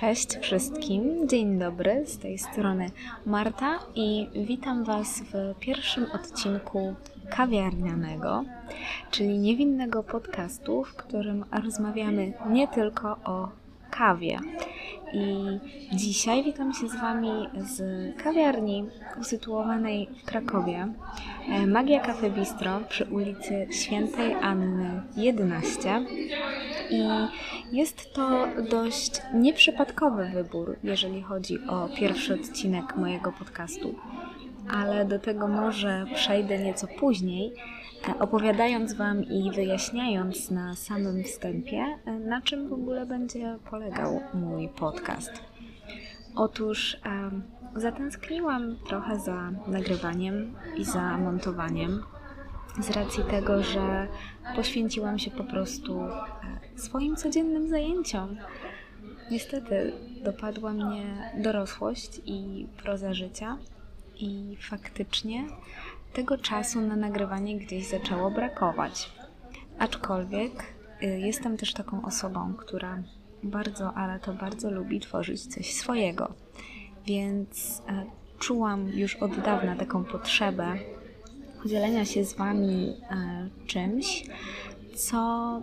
Cześć wszystkim, dzień dobry, z tej strony Marta i witam Was w pierwszym odcinku kawiarnianego, czyli niewinnego podcastu, w którym rozmawiamy nie tylko o kawie. I dzisiaj witam się z Wami z kawiarni usytuowanej w Krakowie, e, Magia Cafe Bistro przy ulicy Świętej Anny 11. I jest to dość nieprzypadkowy wybór, jeżeli chodzi o pierwszy odcinek mojego podcastu. Ale do tego może przejdę nieco później, e, opowiadając Wam i wyjaśniając na samym wstępie, e, na czym w ogóle będzie polegał mój podcast. Otóż zatęskniłam trochę za nagrywaniem i za montowaniem, z racji tego, że poświęciłam się po prostu swoim codziennym zajęciom. Niestety dopadła mnie dorosłość i proza życia, i faktycznie tego czasu na nagrywanie gdzieś zaczęło brakować. Aczkolwiek y, jestem też taką osobą, która bardzo, ale to bardzo lubi tworzyć coś swojego. Więc e, czułam już od dawna taką potrzebę podzielenia się z Wami e, czymś, co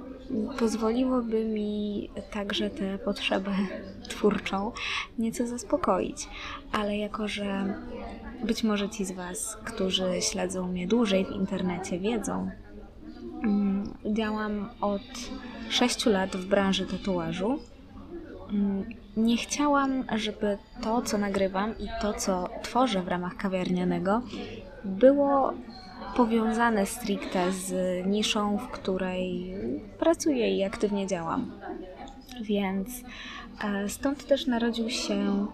pozwoliłoby mi także tę potrzebę twórczą nieco zaspokoić. Ale jako, że być może ci z Was, którzy śledzą mnie dłużej w internecie, wiedzą, mm, działam od 6 lat w branży tatuażu. Mm, nie chciałam, żeby to, co nagrywam i to, co tworzę w ramach kawiarnianego, było powiązane stricte z niszą, w której pracuję i aktywnie działam. Więc e, stąd też narodził się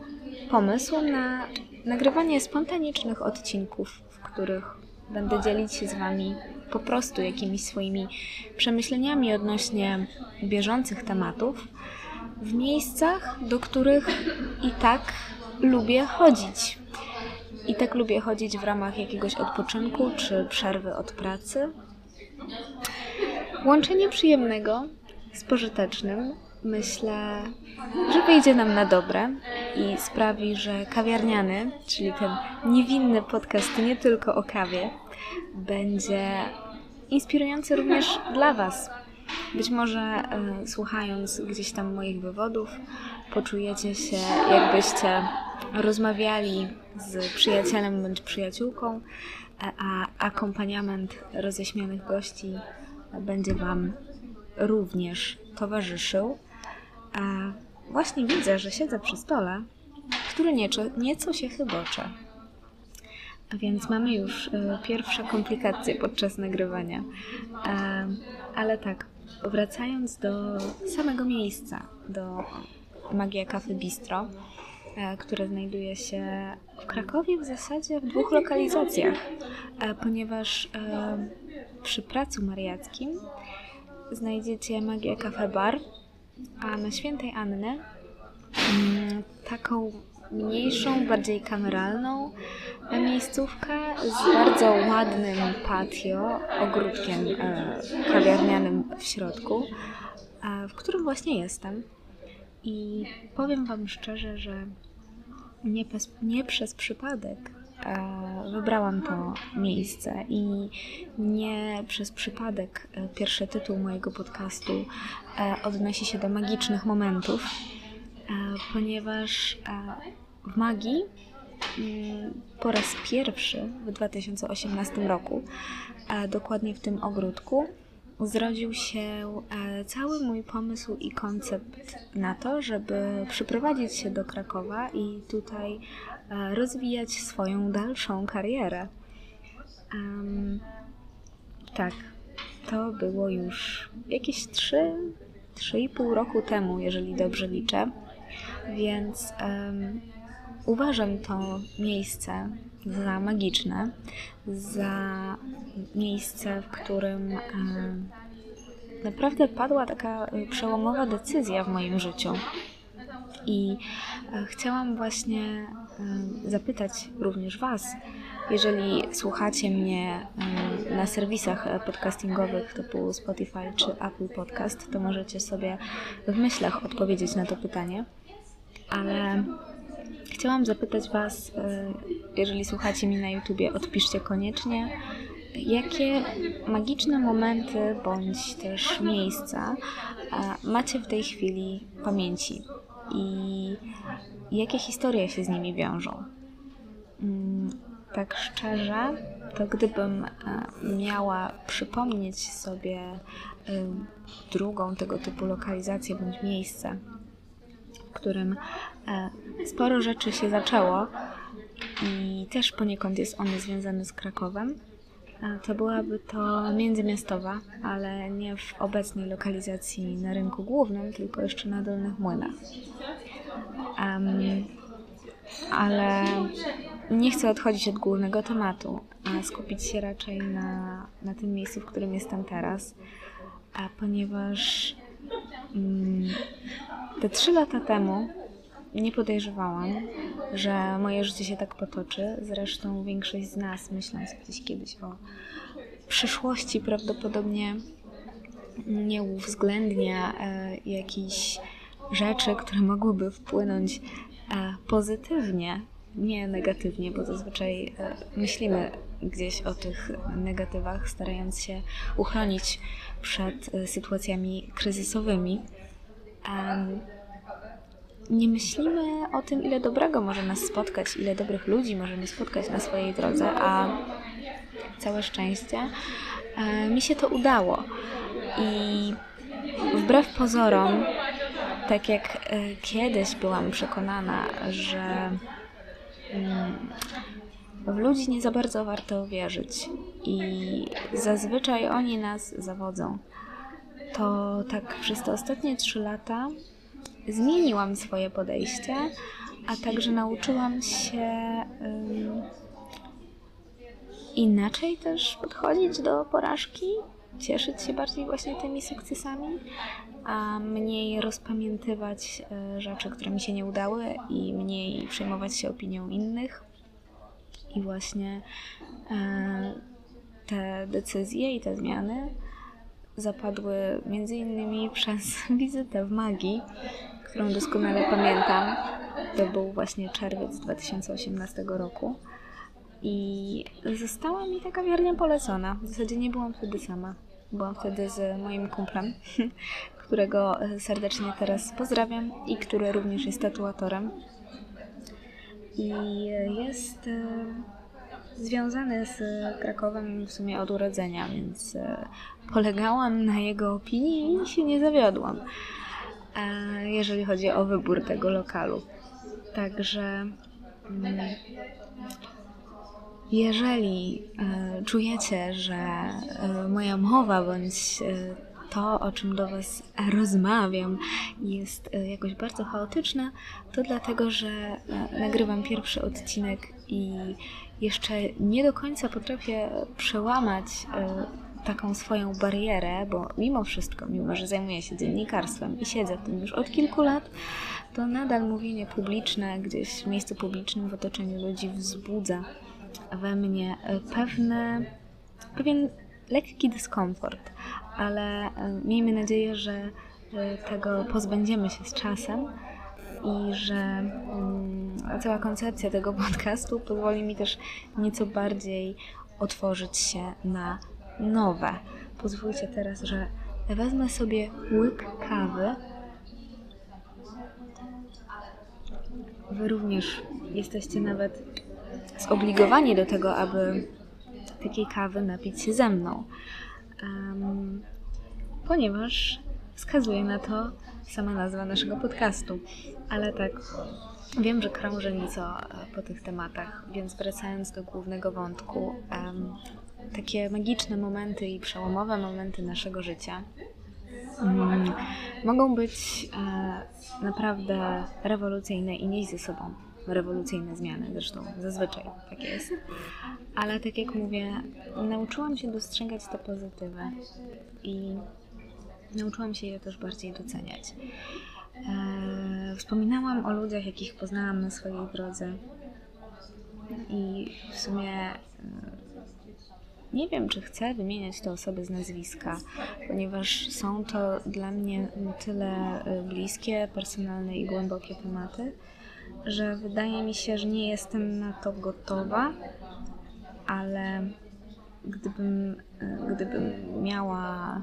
pomysł na nagrywanie spontanicznych odcinków, w których będę dzielić się z Wami po prostu jakimiś swoimi przemyśleniami odnośnie bieżących tematów w miejscach, do których i tak lubię chodzić. I tak lubię chodzić w ramach jakiegoś odpoczynku czy przerwy od pracy. Łączenie przyjemnego z pożytecznym myślę, że wyjdzie nam na dobre i sprawi, że kawiarniany, czyli ten niewinny podcast nie tylko o kawie, będzie inspirujący również dla Was. Być może e, słuchając gdzieś tam moich wywodów, poczujecie się, jakbyście rozmawiali z przyjacielem bądź przyjaciółką, e, a akompaniament roześmianych gości będzie Wam również towarzyszył. A właśnie widzę, że siedzę przy stole, który nieco, nieco się chybocze. A więc mamy już y, pierwsze komplikacje podczas nagrywania. E, ale tak, wracając do samego miejsca, do Magia Cafe Bistro, e, które znajduje się w Krakowie w zasadzie w dwóch lokalizacjach, e, ponieważ przy Pracu Mariackim znajdziecie Magia Cafe Bar, a na Świętej Anny mm, taką mniejszą, bardziej kameralną miejscówkę z bardzo ładnym patio, ogródkiem e, kawiarnianym w środku, e, w którym właśnie jestem. I powiem Wam szczerze, że nie, bez, nie przez przypadek e, wybrałam to miejsce i nie przez przypadek pierwszy tytuł mojego podcastu odnosi się do magicznych momentów, ponieważ w magii mm, po raz pierwszy w 2018 roku, dokładnie w tym ogródku, zrodził się e, cały mój pomysł i koncept na to, żeby przyprowadzić się do Krakowa i tutaj e, rozwijać swoją dalszą karierę. Um, tak, to było już jakieś 3, 3,5 roku temu, jeżeli dobrze liczę. Więc um, Uważam to miejsce za magiczne, za miejsce, w którym e, naprawdę padła taka przełomowa decyzja w moim życiu. I e, chciałam właśnie e, zapytać również Was, jeżeli słuchacie mnie na serwisach podcastingowych typu Spotify czy Apple Podcast, to możecie sobie w myślach odpowiedzieć na to pytanie. ale chciałam zapytać Was, e, jeżeli słuchacie mnie na YouTubie, odpiszcie koniecznie, jakie magiczne momenty bądź też miejsca e, macie w tej chwili w pamięci i jakie historie się z nimi wiążą. Mm, tak szczerze, to gdybym e, miała przypomnieć sobie drugą tego typu lokalizację bądź miejsce, w którym e, sporo rzeczy się zaczęło i też poniekąd jest ono związane z Krakowem, to byłaby to międzymiastowa, ale nie w obecnej lokalizacji na rynku głównym, tylko jeszcze na Dolnych Młynach. Um, ale nie chcę odchodzić od głównego tematu, a skupić się raczej na, na tym miejscu, w którym jestem teraz, ponieważ te trzy lata temu nie podejrzewałam, że moje życie się tak potoczy. Zresztą większość z nas, myśląc gdzieś kiedyś o przyszłości, prawdopodobnie nie uwzględnia e, jakichś rzeczy, które mogłyby wpłynąć e, pozytywnie, nie negatywnie, bo zazwyczaj e, myślimy gdzieś o tych negatywach, starając się uchronić przed e, sytuacjami kryzysowymi. Nie myślimy o tym, ile dobrego może nas spotkać, ile dobrych ludzi możemy spotkać na swojej drodze, a całe szczęście e, mi się to udało. I wbrew pozorom, tak jak e, kiedyś byłam przekonana, że mm, w ludzi nie za bardzo warto wierzyć i zazwyczaj oni nas zawodzą, to tak przez te ostatnie trzy lata zmieniłam swoje podejście, a także nauczyłam się um, inaczej też podchodzić do porażki, cieszyć się bardziej właśnie tymi sukcesami, a mniej rozpamiętywać e, rzeczy, które mi się nie udały i mniej przejmować się opinią innych. I właśnie e, te decyzje i te zmiany zapadły między innymi przez wizytę w magii, którą doskonale pamiętam. To był właśnie czerwiec 2018 roku. I została mi taka kawiarnia polecona. W zasadzie nie byłam wtedy sama. Byłam wtedy z moim kumplem, którego serdecznie teraz pozdrawiam i który również jest tatuatorem. I jest związany z Krakowem w sumie od urodzenia, więc e, polegałam na jego opinii i się nie zawiodłam, e, jeżeli chodzi o wybór tego lokalu. Także mm, jeżeli e, czujecie, że moja mowa bądź to, o czym do Was rozmawiam, jest jakoś bardzo chaotyczne, to dlatego, że nagrywam pierwszy odcinek i jeszcze nie do końca potrafię przełamać taką swoją barierę, bo mimo wszystko, mimo że zajmuję się dziennikarstwem i siedzę w tym już od kilku lat, to nadal mówienie publiczne gdzieś w miejscu publicznym, w otoczeniu ludzi wzbudza we mnie e, pewne, pewien lekki dyskomfort, ale e, miejmy nadzieję, że tego pozbędziemy się z czasem i że mm, cała koncepcja tego podcastu pozwoli mi też nieco bardziej otworzyć się na nowe. Pozwólcie teraz, że wezmę sobie łyk kawy. Wy również jesteście nawet zobligowani do tego, aby takiej kawy napić się ze mną. Um, ponieważ wskazuje na to sama nazwa naszego podcastu. Ale tak, wiem, że krążę nieco po tych tematach, więc wracając do głównego wątku, um, takie magiczne momenty i przełomowe momenty naszego życia mm, mogą być e, naprawdę rewolucyjne i nieść ze sobą rewolucyjne zmiany, zresztą zazwyczaj tak jest. Ale tak jak mówię, nauczyłam się dostrzegać te pozytywy i nauczyłam się je też bardziej doceniać. E, wspominałam o ludziach, jakich poznałam na swojej drodze i w sumie nie wiem, czy chcę wymieniać te osoby z nazwiska, ponieważ są to dla mnie tyle bliskie, personalne i głębokie tematy, że wydaje mi się, że nie jestem na to gotowa, ale gdybym, y, gdybym miała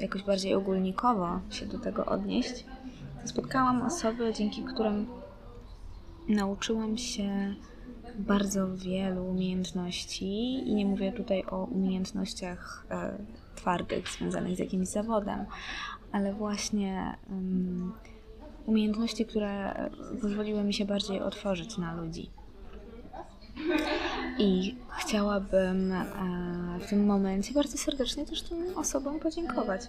jakoś bardziej ogólnikowo się do tego odnieść, to spotkałam osoby, dzięki którym nauczyłam się bardzo wielu umiejętności i nie mówię tutaj o umiejętnościach e, twardych związanych z jakimś zawodem, ale właśnie umiejętności, które pozwoliły mi się bardziej otworzyć na ludzi. I chciałabym e, w tym momencie bardzo serdecznie też tym osobom podziękować.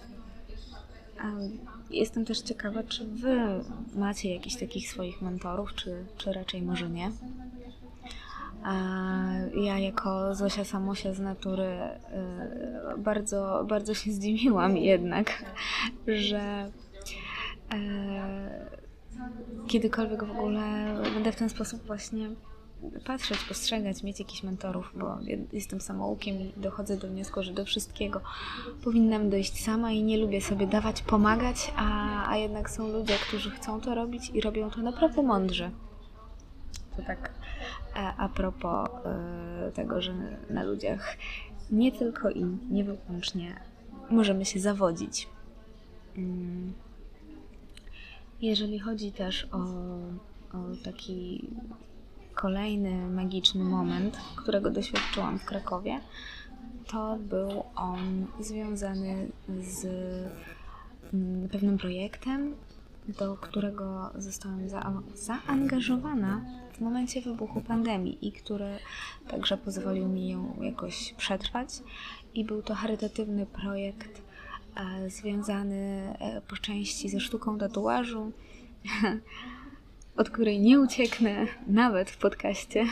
Jestem też ciekawa, czy Wy macie jakichś takich swoich mentorów, czy, czy raczej może nie. Ja jako Zosia Samosia z natury y, bardzo, bardzo się zdziwiłam jednak, że e, kiedykolwiek w ogóle będę w ten sposób właśnie patrzeć, postrzegać, mieć jakichś mentorów, bo jestem samoukiem i dochodzę do wniosku, że do wszystkiego powinnam dojść sama i nie lubię sobie dawać, pomagać, a, a jednak są ludzie, którzy chcą to robić i robią to naprawdę mądrze. To tak a, a propos y, tego, że na ludziach nie tylko i nie wyłącznie możemy się zawodzić. Mm. Jeżeli chodzi też o, o taki kolejny magiczny moment, którego doświadczyłam w Krakowie, to był on związany z mm, pewnym projektem, do którego zostałam za zaangażowana w momencie wybuchu pandemii i który także pozwolił mi ją jakoś przetrwać. I był to charytatywny projekt związany e, po części ze sztuką tatuażu, od której nie ucieknę nawet w podcaście,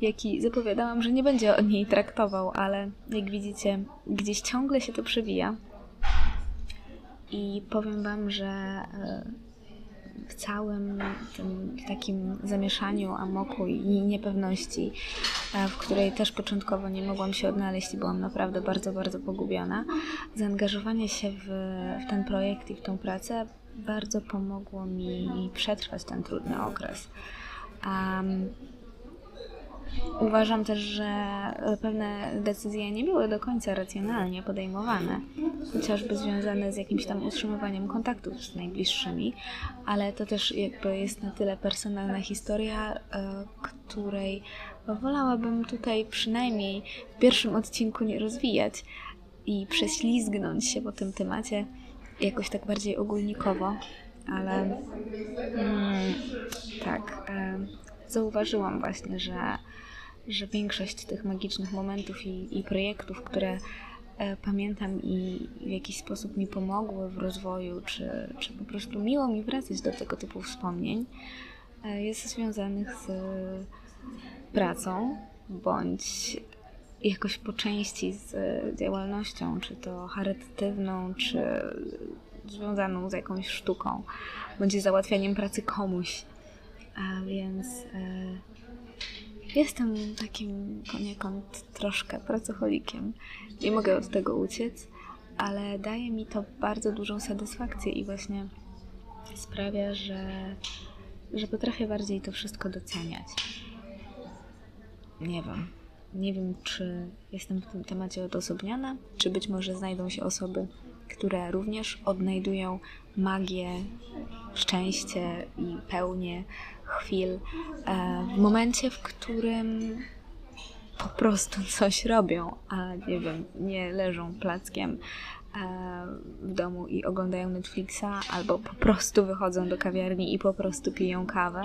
jaki zapowiadałam, że nie będzie o niej traktował, ale jak widzicie, gdzieś ciągle się to przewija. I powiem Wam, że e, w całym tym takim zamieszaniu, amoku i niepewności, e, w której też początkowo nie mogłam się odnaleźć i byłam naprawdę bardzo, bardzo pogubiona, zaangażowanie się w, w ten projekt i w tą pracę bardzo pomogło mi przetrwać ten trudny okres. Um, Uważam też, że pewne decyzje nie były do końca racjonalnie podejmowane, chociażby związane z jakimś tam utrzymywaniem kontaktów z najbliższymi, ale to też jakby jest na tyle personalna historia, e, której wolałabym tutaj przynajmniej w pierwszym odcinku nie rozwijać i prześlizgnąć się po tym temacie jakoś tak bardziej ogólnikowo, ale mm, tak, e, zauważyłam właśnie, że że większość tych magicznych momentów i, i projektów, które e, pamiętam i w jakiś sposób mi pomogły w rozwoju, czy, czy po prostu miło mi wracać do tego typu wspomnień, e, jest związanych z pracą bądź jakoś po części z działalnością, czy to charytatywną, czy związaną z jakąś sztuką, bądź załatwianiem pracy komuś. A więc e, Jestem takim poniekąd troszkę pracocholikiem. Nie mogę od tego uciec, ale daje mi to bardzo dużą satysfakcję i właśnie sprawia, że, że potrafię bardziej to wszystko doceniać. Nie wiem. Nie wiem, czy jestem w tym temacie odosobniona, czy być może znajdą się osoby, które również odnajdują magię, szczęście i pełnię chwil, e, w momencie, w którym po prostu coś robią, a nie wiem, nie leżą plackiem e, w domu i oglądają Netflixa, albo po prostu wychodzą do kawiarni i po prostu piją kawę.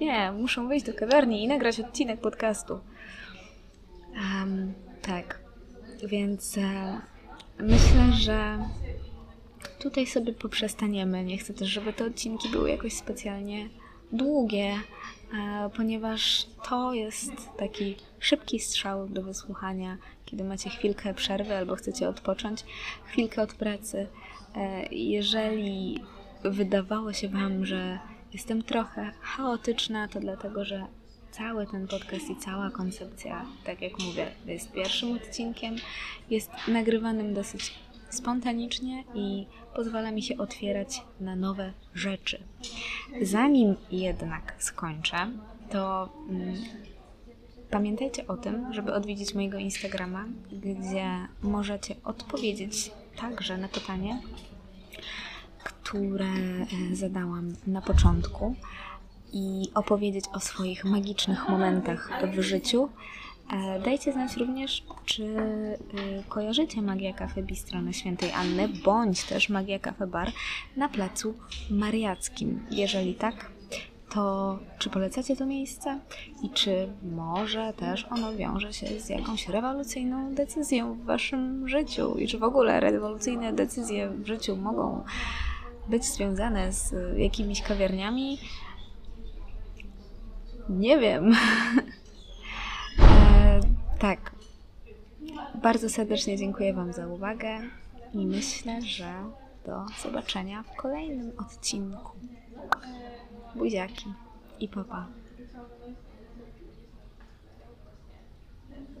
Nie, muszą wyjść do kawiarni i nagrać odcinek podcastu. Um, tak, więc e, myślę, że tutaj sobie poprzestaniemy. Nie chcę też, żeby te odcinki były jakoś specjalnie długie, e, ponieważ to jest taki szybki strzał do wysłuchania, kiedy macie chwilkę przerwy albo chcecie odpocząć, chwilkę od pracy. E, jeżeli wydawało się Wam, że jestem trochę chaotyczna, to dlatego, że cały ten podcast i cała koncepcja, tak jak mówię, jest pierwszym odcinkiem, jest nagrywanym dosyć spontanicznie i pozwala mi się otwierać na nowe rzeczy. Zanim jednak skończę, to mm, pamiętajcie o tym, żeby odwiedzić mojego Instagrama, gdzie możecie odpowiedzieć także na pytanie, które e, zadałam na początku i opowiedzieć o swoich magicznych momentach w życiu. E, Dajcie znać również, czy y, kojarzycie Magia Cafe Bistro Świętej Anny, bądź też Magia Cafe Bar na Placu Mariackim. Jeżeli tak, to czy polecacie to miejsce i czy może też ono wiąże się z jakąś rewolucyjną decyzją w waszym życiu i czy w ogóle rewolucyjne decyzje w życiu mogą być związane z jakimiś kawiarniami? Nie wiem. tak. Bardzo serdecznie dziękuję Wam za uwagę i myślę, że do zobaczenia w kolejnym odcinku. Buziaki i papa.